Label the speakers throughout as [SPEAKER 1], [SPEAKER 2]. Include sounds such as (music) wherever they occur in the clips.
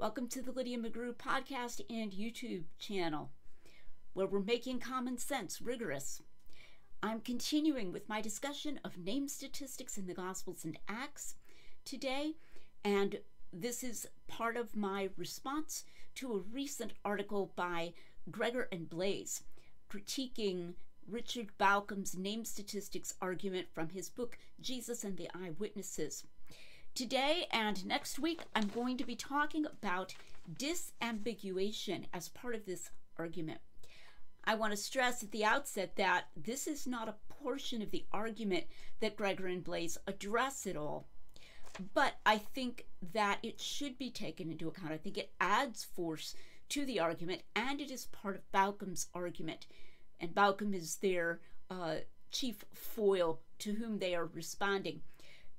[SPEAKER 1] Welcome to the Lydia McGrew podcast and YouTube channel, where we're making common sense rigorous. I'm continuing with my discussion of name statistics in the Gospels and Acts today, and this is part of my response to a recent article by Gregor and Blais critiquing Richard Bauckham's name statistics argument from his book Jesus and the Eyewitnesses. Today and next week, I'm going to be talking about disambiguation as part of this argument. I want to stress at the outset that this is not a portion of the argument that Gregor and Blais address at all. But I think that it should be taken into account. I think it adds force to the argument, and it is part of Bauckham's argument. And Bauckham is their uh, chief foil to whom they are responding.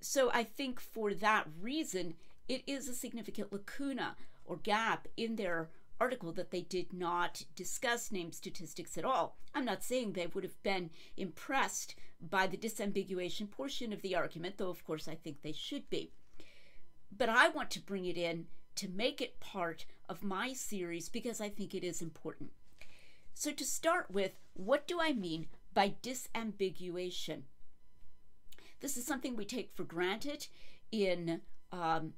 [SPEAKER 1] So I think for that reason, it is a significant lacuna or gap in their article that they did not discuss name statistics at all. I'm not saying they would have been impressed by the disambiguation portion of the argument, though of course I think they should be. But I want to bring it in to make it part of my series because I think it is important. So, to start with, what do I mean by disambiguation? This is something we take for granted in um,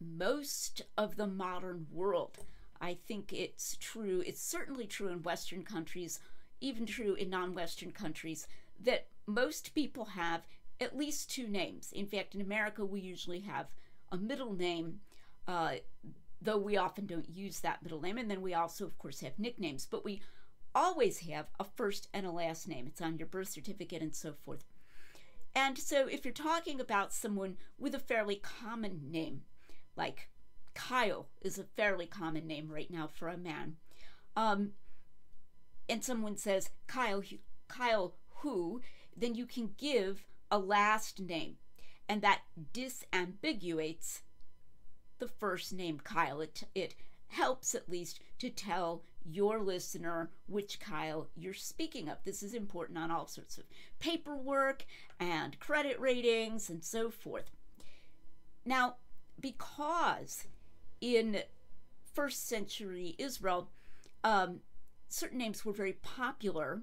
[SPEAKER 1] most of the modern world. I think it's true, it's certainly true in Western countries, even true in non Western countries, that most people have at least two names. In fact, in America, we usually have a middle name, uh, though we often don't use that middle name. And then we also, of course, have nicknames, but we always have a first and a last name. It's on your birth certificate and so forth. And so if you're talking about someone with a fairly common name, like Kyle is a fairly common name right now for a man, um, and someone says Kyle, Kyle who, then you can give a last name, and that disambiguates the first name Kyle. It, it helps at least to tell your listener which Kyle you're speaking of. This is important on all sorts of paperwork and credit ratings and so forth. Now, because in first century Israel, um, certain names were very popular,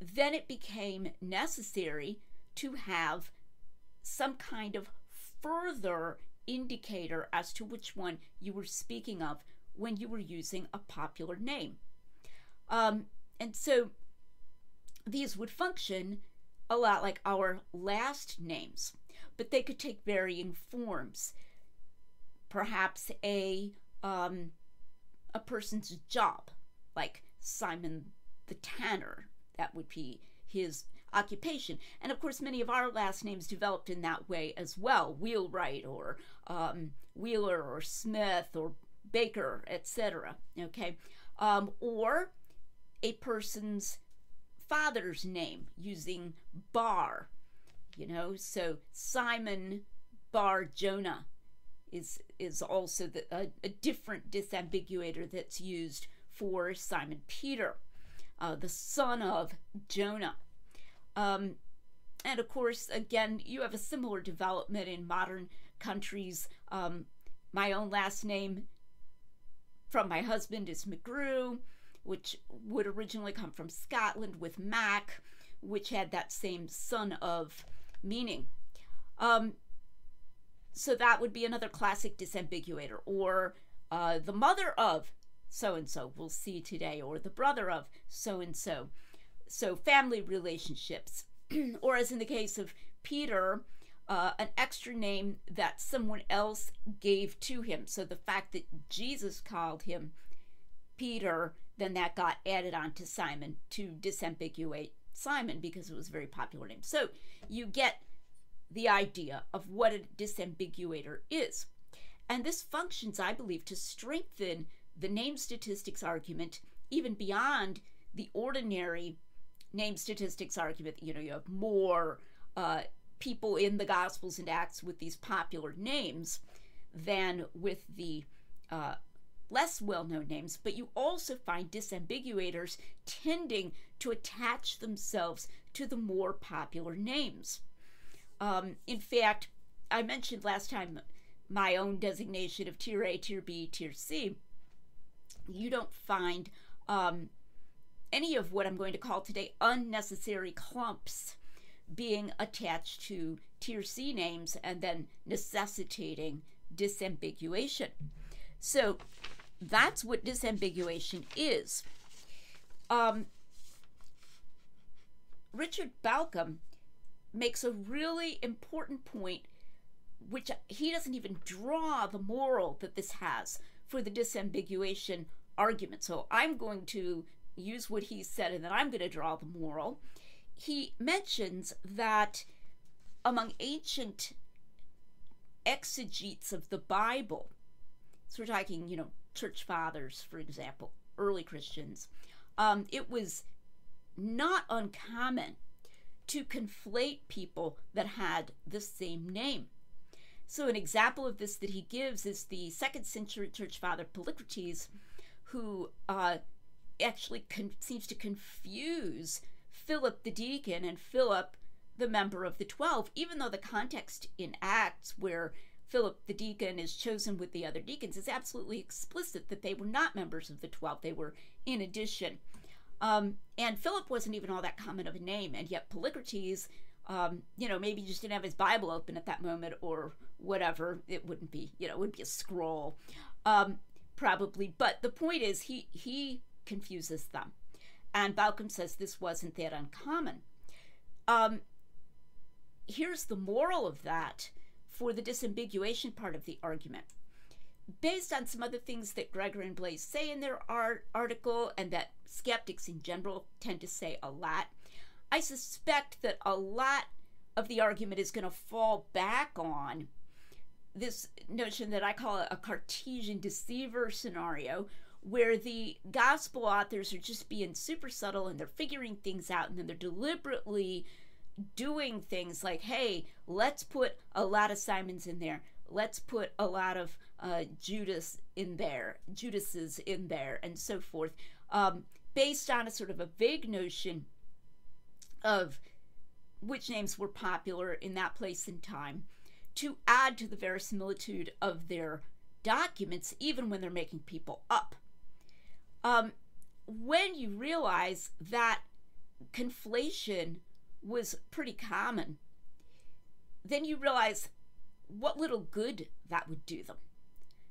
[SPEAKER 1] then it became necessary to have some kind of further indicator as to which one you were speaking of when you were using a popular name. Um, and so these would function a lot like our last names, but they could take varying forms. Perhaps a um, a person's job, like Simon the Tanner, that would be his occupation. And of course, many of our last names developed in that way as well Wheelwright or um, Wheeler or Smith or Baker, etc. Okay, um, or a person's father's name using Bar. You know, so Simon Bar Jonah is is also the, a, a, different disambiguator that's used for Simon Peter, uh, the son of Jonah. Um, and of course, again, you have a similar development in modern countries. Um, my own last name from my husband is McGrew, which would originally come from Scotland with Mac, which had that same son of meaning. Um, so that would be another classic disambiguator, or uh, the mother of so and so, we'll see today, or the brother of so and so. So family relationships, (clears throat) or as in the case of Peter, uh, an extra name that someone else gave to him. So the fact that Jesus called him Peter, then that got added on to Simon to disambiguate Simon because it was a very popular name. So you get the idea of what a disambiguator is. And this functions, I believe, to strengthen the name statistics argument even beyond the ordinary name statistics argument. You know, you have more uh, people in the Gospels and Acts with these popular names than with the uh, less well known names, but you also find disambiguators tending to attach themselves to the more popular names. Um, in fact, I mentioned last time my own designation of tier A, tier B, tier C, you don't find um, any of what I'm going to call today unnecessary clumps being attached to tier C names and then necessitating disambiguation. So that's what disambiguation is. Um, Richard Bauckham makes a really important point, which he doesn't even draw the moral that this has for the disambiguation argument. So I'm going to use what he said and then I'm going to draw the moral. He mentions that among ancient exegetes of the Bible, so we're talking, you know, church fathers, for example, early Christians, um, it was not uncommon to conflate people that had the same name. So, an example of this that he gives is the second century church father Polycrates, who uh, actually seems to confuse Philip the deacon and Philip the member of the twelve, even though the context in Acts, where Philip the deacon is chosen with the other deacons, is absolutely explicit that they were not members of the twelve, they were in addition. Um, and Philip wasn't even all that common of a name, and yet Polycrates, um, you know, maybe just didn't have his Bible open at that moment or whatever. It wouldn't be, you know, it would be a scroll, um, probably. But the point is, he he confuses them, and Bauckham says this wasn't that uncommon. Um, here's the moral of that for the disambiguation part of the argument based on some other things that Gregor and Blais say in their art article and that skeptics in general tend to say a lot, I suspect that a lot of the argument is going to fall back on this notion that I call a Cartesian deceiver scenario, where the gospel authors are just being super subtle and they're figuring things out and then they're deliberately doing things like, hey, let's put a lot of Simons in there. Let's put a lot of uh, Judas in there, Judas's in there, and so forth, um, based on a sort of a vague notion of which names were popular in that place and time to add to the verisimilitude of their documents, even when they're making people up. Um, when you realize that conflation was pretty common, then you realize what little good that would do them.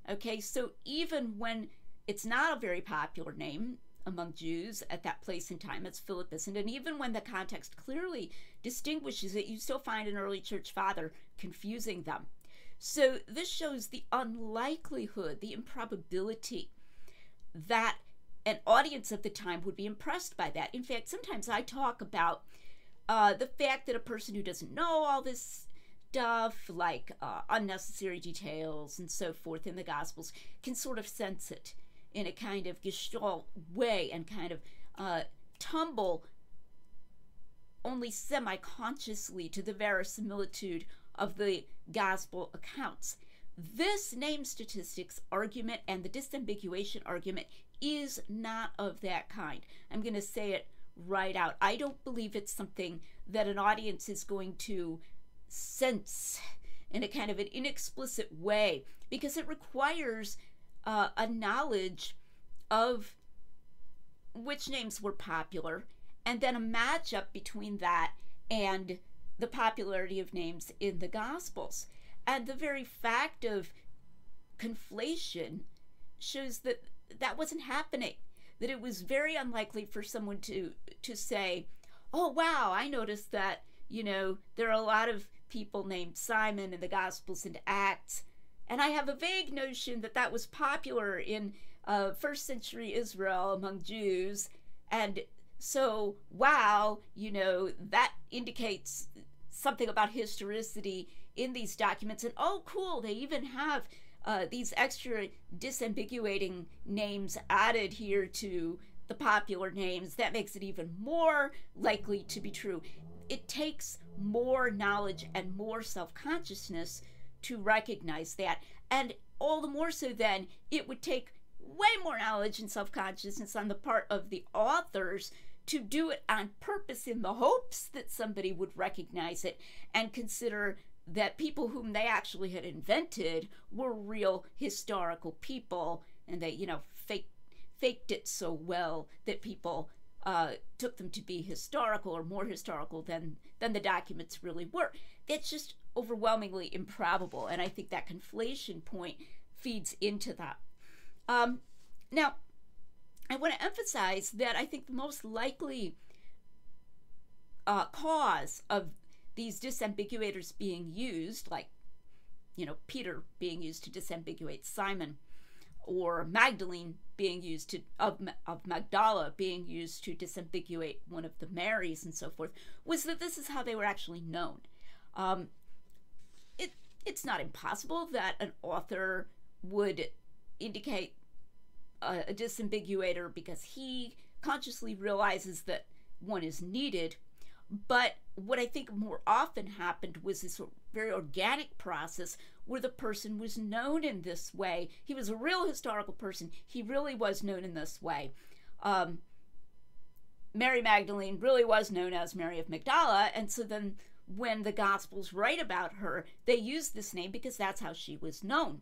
[SPEAKER 1] Okay, so even when it's not a very popular name among Jews at that place and time, it's Philip isn't, and even when the context clearly distinguishes it, you still find an early church father confusing them. So this shows the unlikelihood, the improbability that an audience of the time would be impressed by that. In fact, sometimes I talk about uh, the fact that a person who doesn't know all this stuff like uh, unnecessary details and so forth in the Gospels can sort of sense it in a kind of gestalt way and kind of uh, tumble only semi consciously to the verisimilitude of the Gospel accounts. This name statistics argument and the disambiguation argument is not of that kind. I'm going to say it right out. I don't believe it's something that an audience is going to sense in a kind of an inexplicit way because it requires uh, a knowledge of which names were popular and then a matchup between that and the popularity of names in the Gospels. And the very fact of conflation shows that that wasn't happening. That it was very unlikely for someone to to say, "Oh wow, I noticed that you know there are a lot of people named Simon in the Gospels and Acts. And I have a vague notion that that was popular in uh, first century Israel among Jews. And so, wow, you know, that indicates something about historicity in these documents. And oh, cool, they even have uh, these extra disambiguating names added here to the popular names. That makes it even more likely to be true it takes more knowledge and more self consciousness to recognize that. And all the more so, then, it would take way more knowledge and self consciousness on the part of the authors to do it on purpose in the hopes that somebody would recognize it and consider that people whom they actually had invented were real historical people, and they, you know, faked faked it so well that people uh, took them to be historical or more historical than than the documents really were. It's just overwhelmingly improbable, and I think that conflation point feeds into that. Um, now, I want to emphasize that I think the most likely uh, cause of these disambiguators being used, like, you know, Peter being used to disambiguate Simon, or Magdalene being used to of, of Magdala being used to disambiguate one of the Marys and so forth, was that this is how they were actually known. Um, it it's not impossible that an author would indicate a, a disambiguator because he consciously realizes that one is needed. But what I think more often happened was this very organic process where the person was known in this way. He was a real historical person. He really was known in this way. Um, Mary Magdalene really was known as Mary of Magdala, and so then when the Gospels write about her, they use this name because that's how she was known.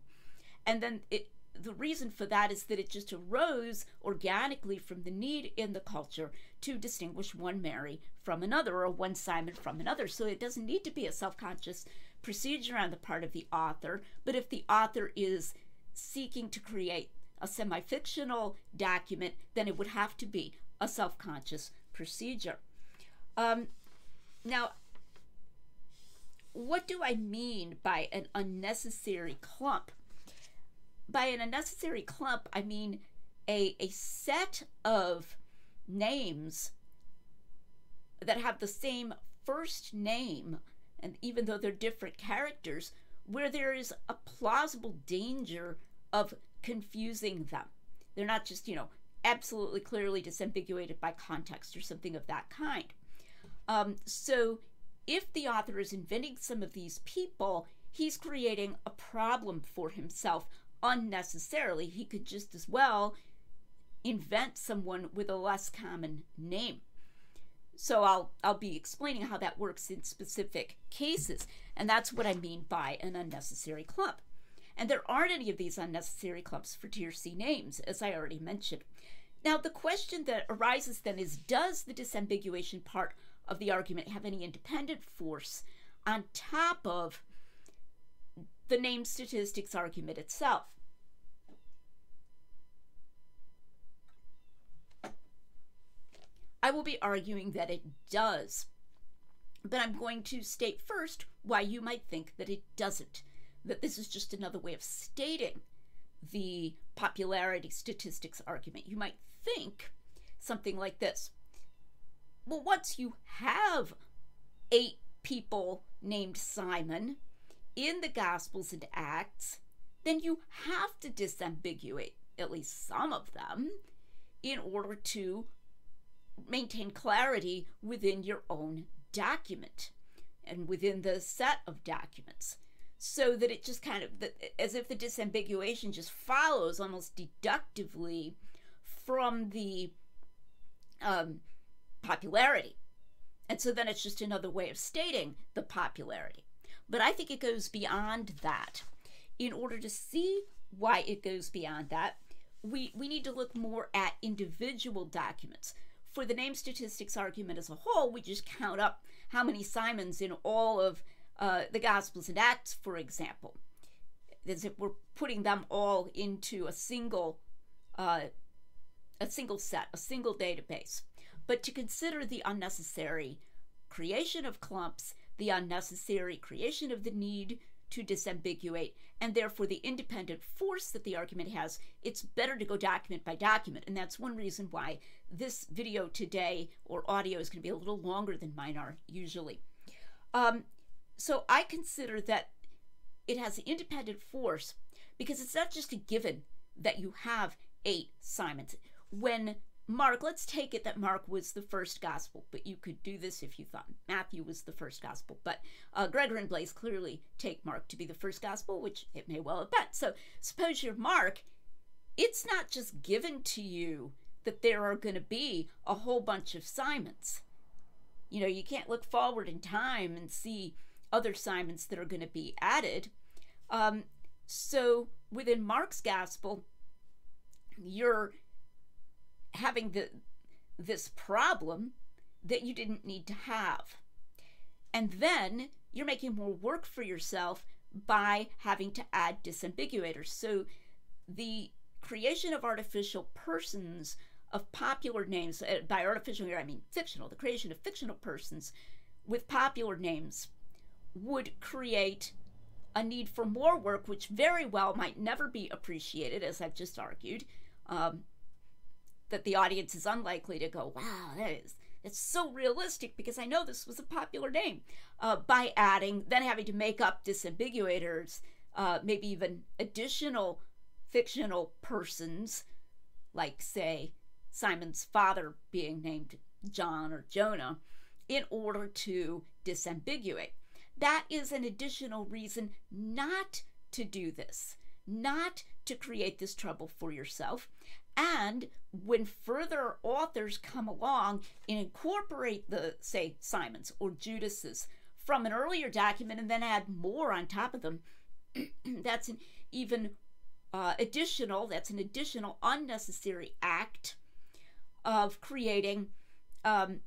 [SPEAKER 1] And then it the reason for that is that it just arose organically from the need in the culture to distinguish one Mary from another or one Simon from another. So it doesn't need to be a self conscious procedure on the part of the author, but if the author is seeking to create a semi fictional document, then it would have to be a self conscious procedure. Um, now, what do I mean by an unnecessary clump? By an unnecessary clump, I mean a, a set of names that have the same first name, and even though they're different characters, where there is a plausible danger of confusing them. They're not just, you know, absolutely clearly disambiguated by context or something of that kind. Um, so, if the author is inventing some of these people, he's creating a problem for himself unnecessarily. He could just as well invent someone with a less common name. So I'll I'll be explaining how that works in specific cases, and that's what I mean by an unnecessary clump. And there aren't any of these unnecessary clumps for tier C names, as I already mentioned. Now the question that arises then is does the disambiguation part of the argument have any independent force on top of the name statistics argument itself? I will be arguing that it does. But I'm going to state first why you might think that it doesn't. That this is just another way of stating the popularity statistics argument. You might think something like this Well, once you have eight people named Simon in the Gospels and Acts, then you have to disambiguate at least some of them in order to maintain clarity within your own document and within the set of documents so that it just kind of as if the disambiguation just follows almost deductively from the um, popularity. And so then it's just another way of stating the popularity but i think it goes beyond that. In order to see why it goes beyond that we, we need to look more at individual documents. For the name statistics argument as a whole, we just count up how many Simons in all of uh, the Gospels and Acts, for example, as if we're putting them all into a single, uh, a single set, a single database. But to consider the unnecessary creation of clumps, the unnecessary creation of the need to disambiguate, and therefore the independent force that the argument has, it's better to go document by document. And that's one reason why this video today or audio is going to be a little longer than mine are usually. Um, so I consider that it has an independent force because it's not just a given that you have eight Simons. When Mark, let's take it that Mark was the first gospel, but you could do this if you thought Matthew was the first gospel. But uh, Gregor and Blais clearly take Mark to be the first gospel, which it may well have been. So suppose you're Mark, it's not just given to you that there are going to be a whole bunch of Simons. You know, you can't look forward in time and see, other Simons that are going to be added. Um, so within Mark's gospel, you're having the this problem that you didn't need to have. And then you're making more work for yourself by having to add disambiguators. So the creation of artificial persons of popular names, uh, by artificial here I mean fictional, the creation of fictional persons with popular names would create a need for more work, which very well might never be appreciated, as I've just argued. Um, that the audience is unlikely to go, wow, that is it's so realistic because I know this was a popular name. Uh, by adding, then having to make up disambiguators, uh, maybe even additional fictional persons, like, say, Simon's father being named John or Jonah, in order to disambiguate. That is an additional reason not to do this, not to create this trouble for yourself. And when further authors come along and incorporate the, say, Simon's or Judas's from an earlier document and then add more on top of them, (clears throat) that's an even uh, additional, that's an additional unnecessary act of creating um,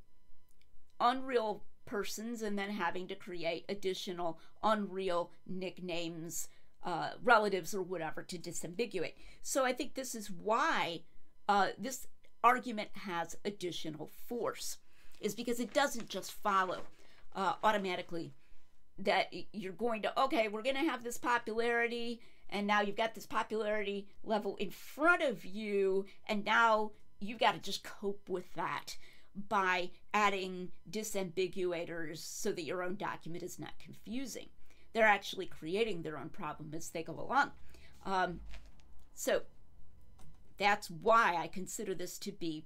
[SPEAKER 1] unreal persons and then having to create additional unreal nicknames uh, relatives or whatever to disambiguate. So I think this is why uh, this argument has additional force, is because it doesn't just follow uh, automatically that you're going to, okay, we're going to have this popularity, and now you've got this popularity level in front of you, and now you've got to just cope with that by adding disambiguators so that your own document is not confusing they're actually creating their own problem as they go along. Um, so that's why I consider this to be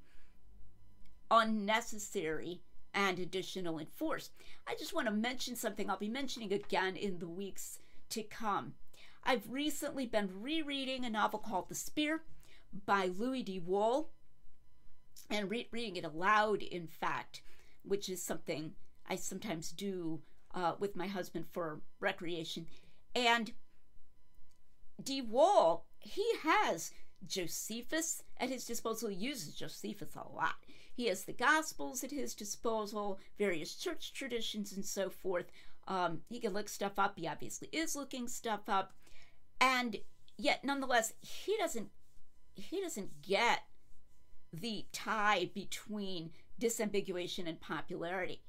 [SPEAKER 1] unnecessary and additional in force. I just want to mention something I'll be mentioning again in the weeks to come. I've recently been rereading a novel called The Spear by Louis de Wohl and re- reading it aloud, in fact, which is something I sometimes do uh, with my husband for recreation. And De Wohl, he has Josephus at his disposal. He uses Josephus a lot. He has the Gospels at his disposal, various church traditions, and so forth. Um, he can look stuff up. He obviously is looking stuff up, and yet, nonetheless, he doesn't he doesn't get the tie between disambiguation and popularity.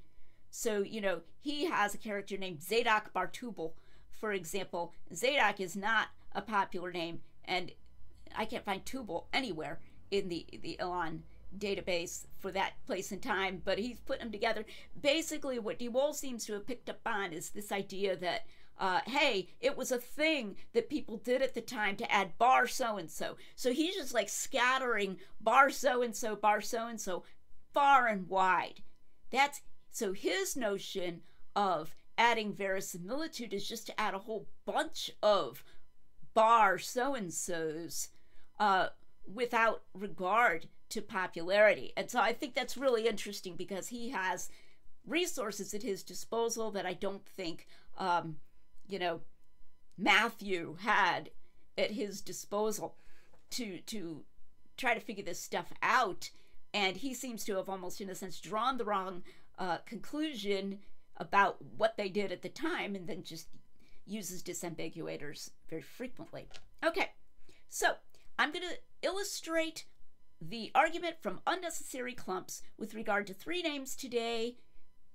[SPEAKER 1] So, you know, he has a character named Zadok bar Tubal, for example. Zadok is not a popular name, and I can't find Tubal anywhere in the, the Ilan database for that place and time, but he's putting them together. Basically, what de Wohl seems to have picked up on is this idea that, uh, hey, it was a thing that people did at the time to add bar so and so. So he's just like scattering bar so and so, bar so and so far and wide. That's so his notion of adding verisimilitude is just to add a whole bunch of bar so and so's uh, without regard to popularity. And so I think that's really interesting because he has resources at his disposal that I don't think, um, you know, Matthew had at his disposal to to try to figure this stuff out. And he seems to have almost, in a sense, drawn the wrong uh, conclusion about what they did at the time and then just uses disambiguators very frequently. Okay, so I'm going to illustrate the argument from unnecessary clumps with regard to three names today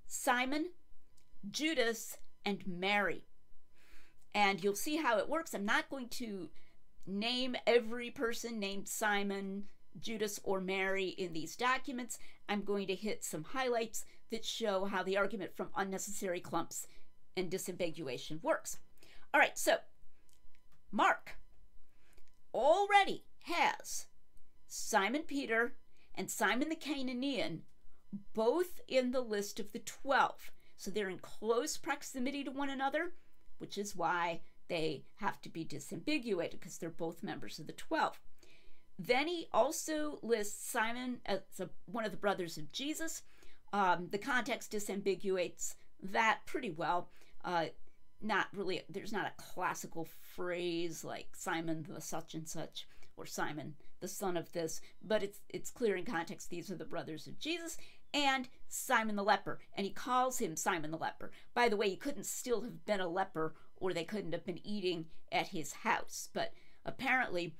[SPEAKER 1] Simon, Judas, and Mary. And you'll see how it works. I'm not going to name every person named Simon, Judas, or Mary in these documents. I'm going to hit some highlights that show how the argument from unnecessary clumps and disambiguation works. All right, so Mark already has Simon Peter and Simon the Cananean both in the list of the 12. So they're in close proximity to one another, which is why they have to be disambiguated because they're both members of the 12. Then he also lists Simon as a, one of the brothers of Jesus um, the context disambiguates that pretty well. uh, not really, there's not a classical phrase like Simon the such and such or Simon the son of this, but it's it's clear in context these are the brothers of Jesus and Simon the leper, and he calls him Simon the leper. By the way, he couldn't still have been a leper, or they couldn't have been eating at his house, but apparently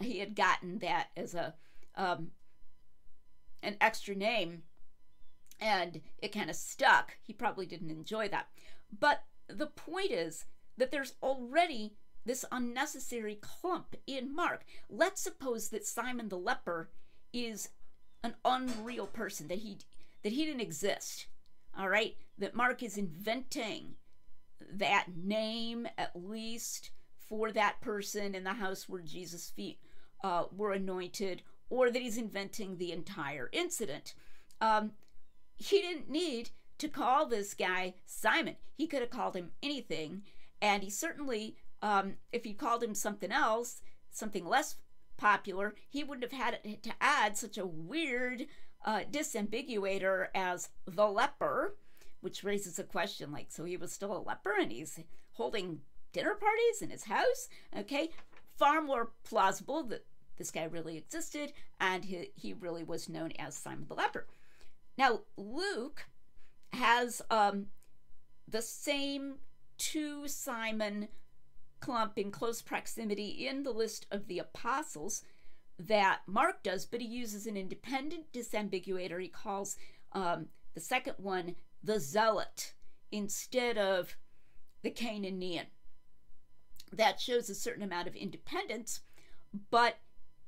[SPEAKER 1] he had gotten that as a um, an extra name, and it kind of stuck. He probably didn't enjoy that, but the point is that there's already this unnecessary clump in Mark. Let's suppose that Simon the leper is an unreal person that he that he didn't exist. All right, that Mark is inventing that name at least for that person in the house where Jesus' feet uh, were anointed, or that he's inventing the entire incident. Um, he didn't need to call this guy Simon. He could have called him anything, and he certainly, um, if he called him something else, something less popular, he wouldn't have had to add such a weird uh, disambiguator as the leper, which raises a question like, so he was still a leper and he's holding dinner parties in his house? Okay, far more plausible that this guy really existed and he, he really was known as Simon the leper. Now, Luke has um, the same two Simon clump in close proximity in the list of the apostles that Mark does, but he uses an independent disambiguator. He calls um, the second one the zealot instead of the Cananean. That shows a certain amount of independence, but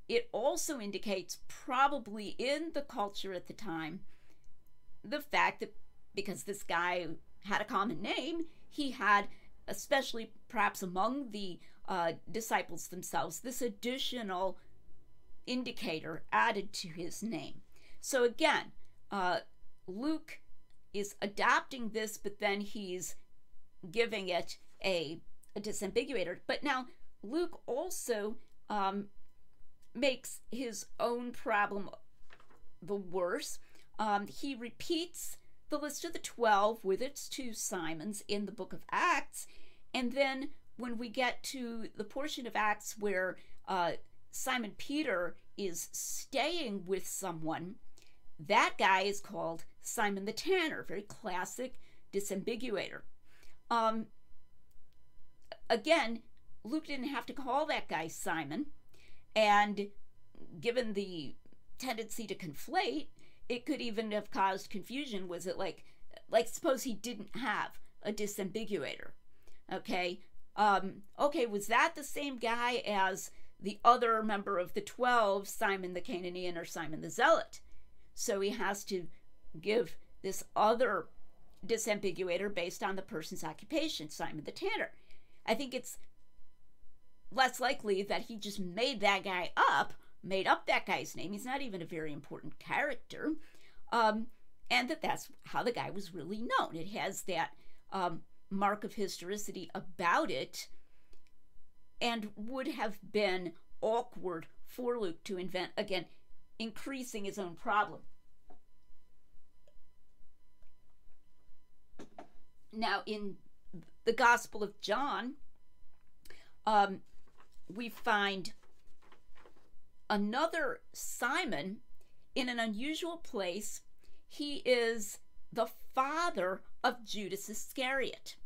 [SPEAKER 1] it also indicates, probably in the culture at the time, the fact that because this guy had a common name, he had especially perhaps among the uh, disciples themselves, this additional indicator added to his name. So again, uh, Luke is adapting this, but then he's giving it a, a disambiguator. But now Luke also um, makes his own problem the worse. Um, he repeats the list of the 12 with its two Simons in the book of Acts. And then when we get to the portion of Acts where uh, Simon Peter is staying with someone, that guy is called Simon the Tanner, very classic disambiguator. Um, again, Luke didn't have to call that guy Simon, and given the tendency to conflate, it could even have caused confusion. Was it like, like suppose he didn't have a disambiguator? Okay, um, okay, was that the same guy as the other member of the twelve, Simon the Cananean or Simon the Zealot? So he has to give this other disambiguator based on the person's occupation, Simon the Tanner. I think it's less likely that he just made that guy up made up that guy's name. He's not even a very important character. Um, and that that's how the guy was really known. It has that um, mark of historicity about it and would have been awkward for Luke to invent, again, increasing his own problem. Now, in the Gospel of John, um, we find another Simon in an unusual place. He is the father of Judas Iscariot.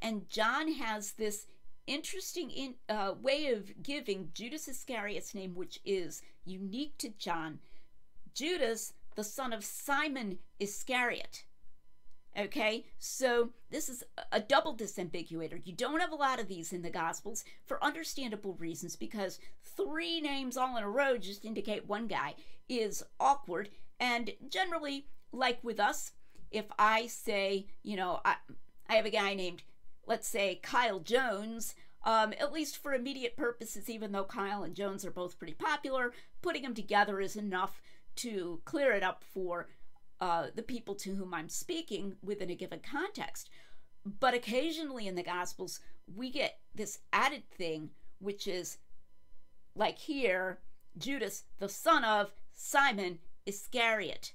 [SPEAKER 1] And John has this interesting in, uh, way of giving Judas Iscariot's name, which is unique to John. Judas, the son of Simon Iscariot. Okay, so this is a double disambiguator. You don't have a lot of these in the Gospels for understandable reasons because three names all in a row just indicate one guy is awkward. And generally, like with us, if I say, you know, I, I have a guy named, let's say, Kyle Jones, um, at least for immediate purposes, even though Kyle and Jones are both pretty popular, putting them together is enough to clear it up for uh, the people to whom I'm speaking within a given context. But occasionally in the Gospels, we get this added thing, which is like here, Judas, the son of Simon Iscariot.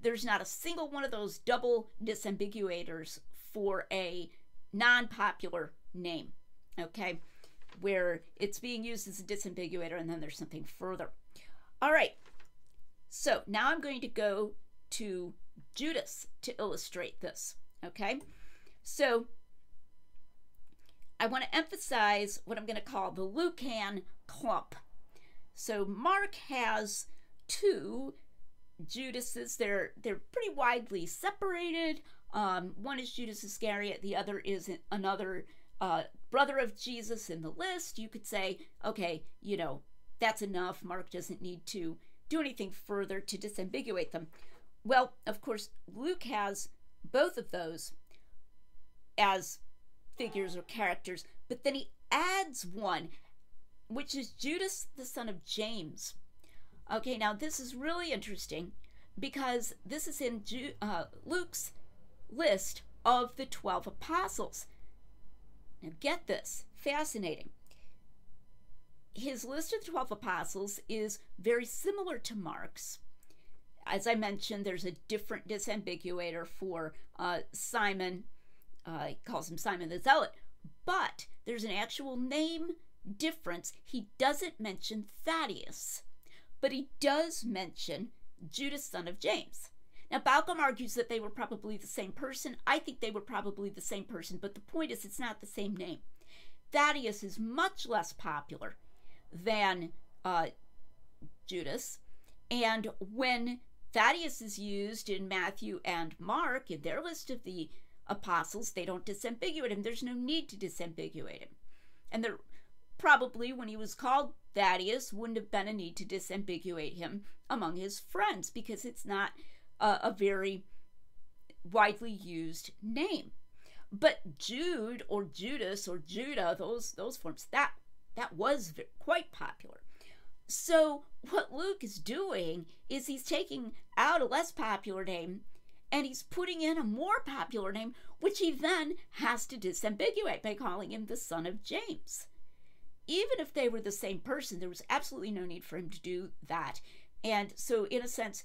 [SPEAKER 1] There's not a single one of those double disambiguators for a non popular name, okay, where it's being used as a disambiguator and then there's something further. All right, so now I'm going to go to Judas to illustrate this, okay? So I want to emphasize what I'm going to call the Lucan clump. So Mark has two Judases. They're they're pretty widely separated. Um, one is Judas Iscariot. The other is another uh, brother of Jesus in the list. You could say, okay, you know, that's enough. Mark doesn't need to do anything further to disambiguate them. Well, of course, Luke has both of those as figures or characters, but then he adds one, which is Judas, the son of James. Okay, now this is really interesting because this is in Ju- uh, Luke's list of the 12 apostles. Now, get this fascinating. His list of the 12 apostles is very similar to Mark's. As I mentioned, there's a different disambiguator for uh, Simon uh, he calls him Simon the Zealot. But there's an actual name difference. He doesn't mention Thaddeus, but he does mention Judas, son of James. Now, Bauckham argues that they were probably the same person. I think they were probably the same person, but the point is it's not the same name. Thaddeus is much less popular than uh, Judas. And when Thaddeus is used in Matthew and Mark in their list of the apostles, they don't disambiguate him. There's no need to disambiguate him. And there probably, when he was called Thaddeus, wouldn't have been a need to disambiguate him among his friends because it's not a, a very widely used name. But Jude or Judas or Judah, those those forms, that that was quite popular. So what Luke is doing is he's taking out a less popular name and he's putting in a more popular name, which he then has to disambiguate by calling him the son of James. Even if they were the same person, there was absolutely no need for him to do that. And so, in a sense,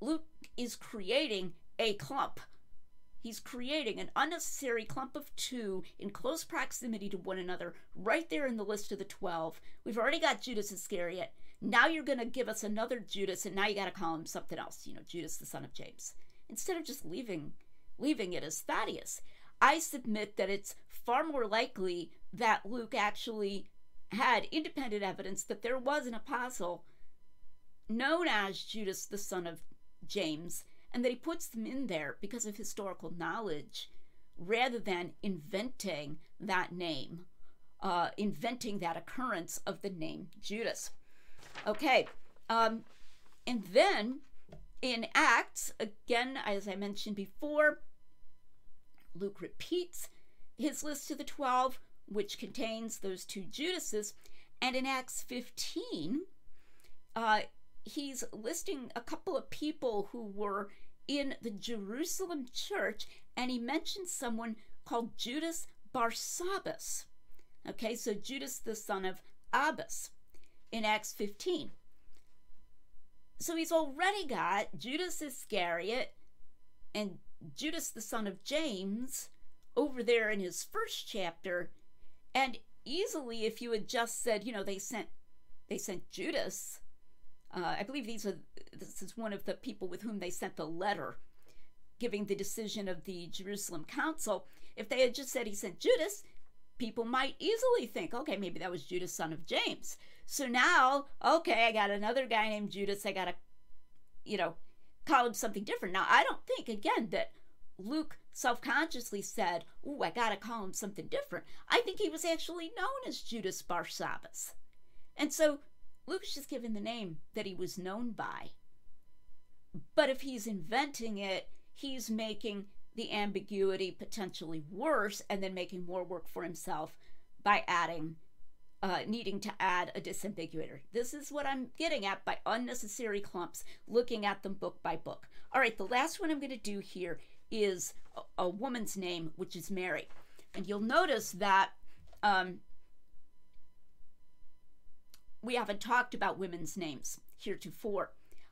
[SPEAKER 1] Luke is creating a clump. He's creating an unnecessary clump of two in close proximity to one another, right there in the list of the 12. We've already got Judas Iscariot. Now you're going to give us another Judas, and now you got to call him something else, you know, Judas the son of James, instead of just leaving, leaving it as Thaddeus. I submit that it's far more likely that Luke actually had independent evidence that there was an apostle known as Judas the son of James, and that he puts them in there because of historical knowledge rather than inventing that name, uh, inventing that occurrence of the name Judas. Okay. Um, and then in Acts, again, as I mentioned before, Luke repeats his list of the 12, which contains those two Judases. And in Acts 15, uh, he's listing a couple of people who were in the Jerusalem church, and he mentions someone called Judas Barsabbas. Okay, so Judas, the son of Abbas in Acts 15. So he's already got Judas Iscariot and Judas the son of James over there in his first chapter and easily if you had just said you know they sent they sent Judas uh, I believe these are this is one of the people with whom they sent the letter giving the decision of the Jerusalem council if they had just said he sent Judas people might easily think okay maybe that was Judas son of James so now, okay, I got another guy named Judas. I got to, you know, call him something different. Now, I don't think, again, that Luke self consciously said, Ooh, I got to call him something different. I think he was actually known as Judas Barsabbas. And so Luke's just given the name that he was known by. But if he's inventing it, he's making the ambiguity potentially worse and then making more work for himself by adding uh, needing to add a disambiguator. This is what I'm getting at by unnecessary clumps, looking at them book by book. All right, the last one I'm going to do here is a, a, woman's name, which is Mary. And you'll notice that um, we haven't talked about women's names heretofore.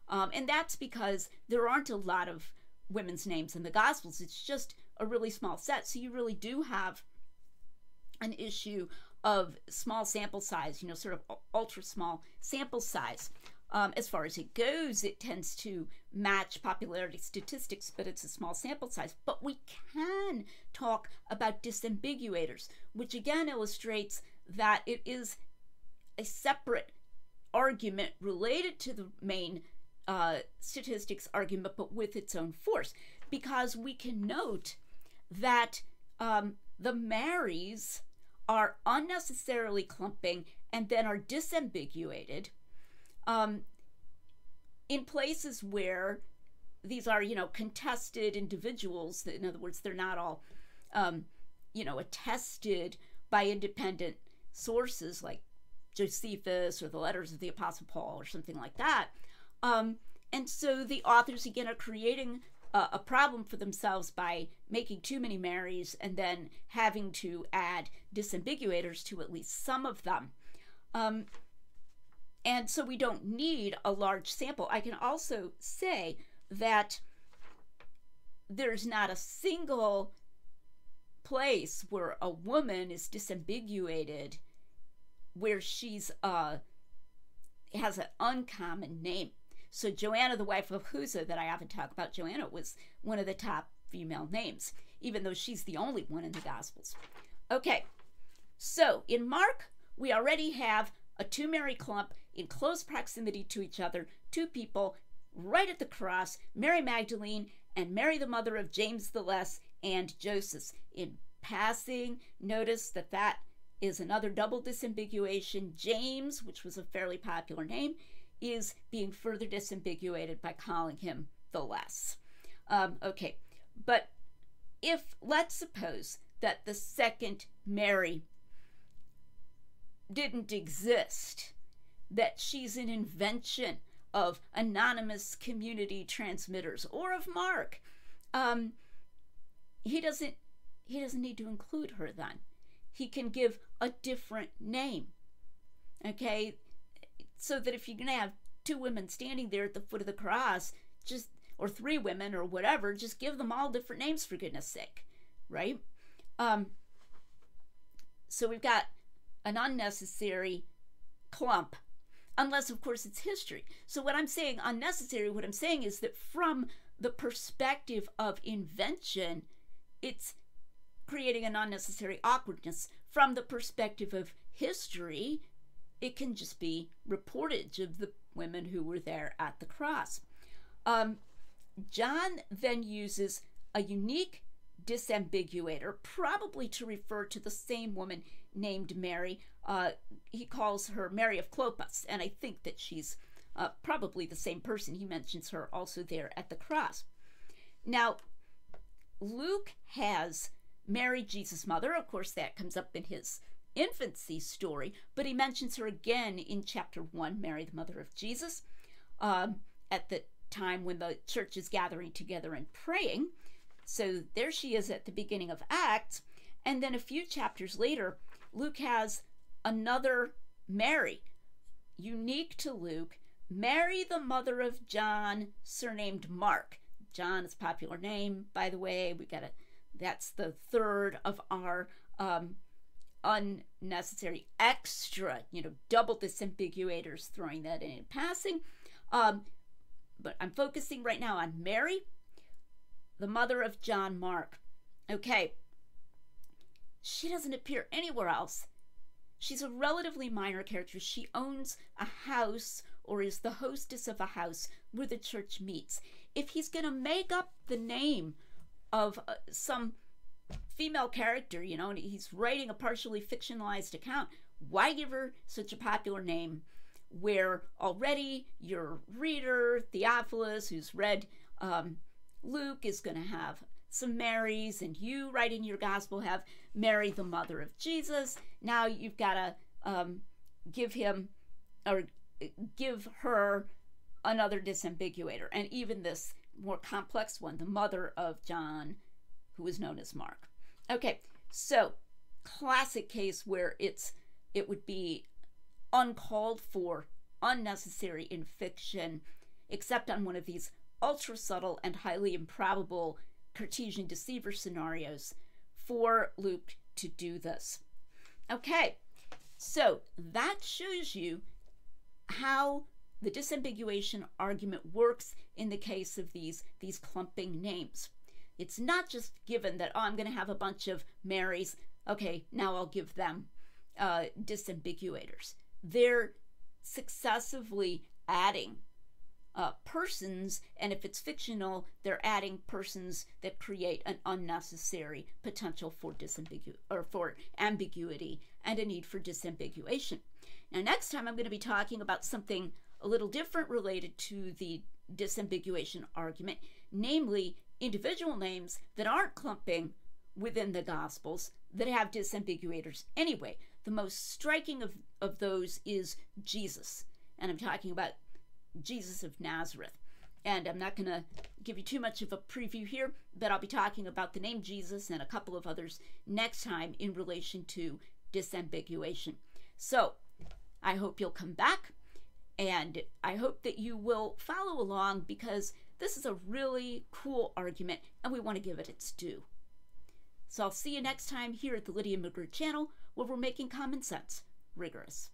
[SPEAKER 1] Um, and that's because there aren't a lot of women's names in the Gospels. It's just a really small set. So you really do have an issue of small sample size, you know, sort of ultra small sample size. Um, as far as it goes, it tends to match popularity statistics, but it's a small sample size. But we can talk about disambiguators, which again illustrates that it is a separate argument related to the main uh, statistics argument, but with its own force, because we can note that um, the Marys are unnecessarily clumping and then are disambiguated um, in places where these are, you know, contested individuals. In other words, they're not all, um, you know, attested by independent sources like Josephus or the letters of the Apostle Paul or something like that. Um, and so the authors again are creating a, problem for themselves by making too many Marys and then having to add disambiguators to at least some of them. Um, and so we don't need a large sample. I can also say that there's not a single place where a woman is disambiguated where she's uh has an uncommon name. So Joanna, the wife of Chuza, that I often talk about, Joanna was one of the top female names, even though she's the only one in the Gospels. Okay, so in Mark, we already have a two Mary clump in close proximity to each other, two people right at the cross, Mary Magdalene and Mary, the mother of James the Less and Joseph. In passing, notice that that is another double disambiguation. James, which was a fairly popular name, is being further disambiguated by calling him the less. Um, okay, but if, let's suppose that the second Mary didn't exist, that she's an invention of anonymous community transmitters or of Mark, um, he doesn't he doesn't need to include her then. He can give a different name. Okay, so that if you're going to have two women standing there at the foot of the cross, just or three women or whatever, just give them all different names for goodness sake, right? Um, so we've got an unnecessary clump, unless of course it's history. So what I'm saying unnecessary, what I'm saying is that from the perspective of invention, it's creating an unnecessary awkwardness. From the perspective of history, it can just be reportage of the women who were there at the cross. Um, John then uses a unique disambiguator, probably to refer to the same woman named Mary. Uh, he calls her Mary of Clopas, and I think that she's uh, probably the same person. He mentions her also there at the cross. Now, Luke has Mary, Jesus' mother. Of course, that comes up in his infancy story, but he mentions her again in chapter 1, Mary, the mother of Jesus, um, at the time when the church is gathering together and praying. So there she is at the beginning of Acts. And then a few chapters later, Luke has another Mary, unique to Luke, Mary, the mother of John, surnamed Mark. John is a popular name, by the way. We got it. That's the third of our um, unnecessary extra, you know, double disambiguators, throwing that in, in passing. Um, but I'm focusing right now on Mary, the mother of John Mark. Okay, she doesn't appear anywhere else. She's a relatively minor character. She owns a house or is the hostess of a house where the church meets. If he's going to make up the name of uh, some female character, you know, and he's writing a partially fictionalized account, why give her such a popular name where already your reader, Theophilus, who's read um, Luke, is going to have some Marys, and you writing your gospel have Mary, the mother of Jesus. Now you've got to um, give him or give her another disambiguator, and even this more complex one, the mother of John, who is known as Mark. Okay, so classic case where it's it would be uncalled for, unnecessary in fiction, except on one of these ultra subtle and highly improbable Cartesian deceiver scenarios for Luke to do this. Okay, so that shows you how the disambiguation argument works in the case of these, these clumping names. It's not just given that, oh, I'm going to have a bunch of Marys. Okay, now I'll give them uh, disambiguators. They're successively adding uh, persons, and if it's fictional, they're adding persons that create an unnecessary potential for disambigu or for ambiguity and a need for disambiguation. Now, next time I'm going to be talking about something a little different related to the disambiguation argument, namely individual names that aren't clumping within the Gospels that have disambiguators anyway. The most striking of, of those is Jesus. And I'm talking about Jesus of Nazareth. And I'm not going to give you too much of a preview here, but I'll be talking about the name Jesus and a couple of others next time in relation to disambiguation. So I hope you'll come back and I hope that you will follow along because this is a really cool argument and we want to give it its due. So I'll see you next time here at the Lydia McGrew channel where we're making common sense rigorous.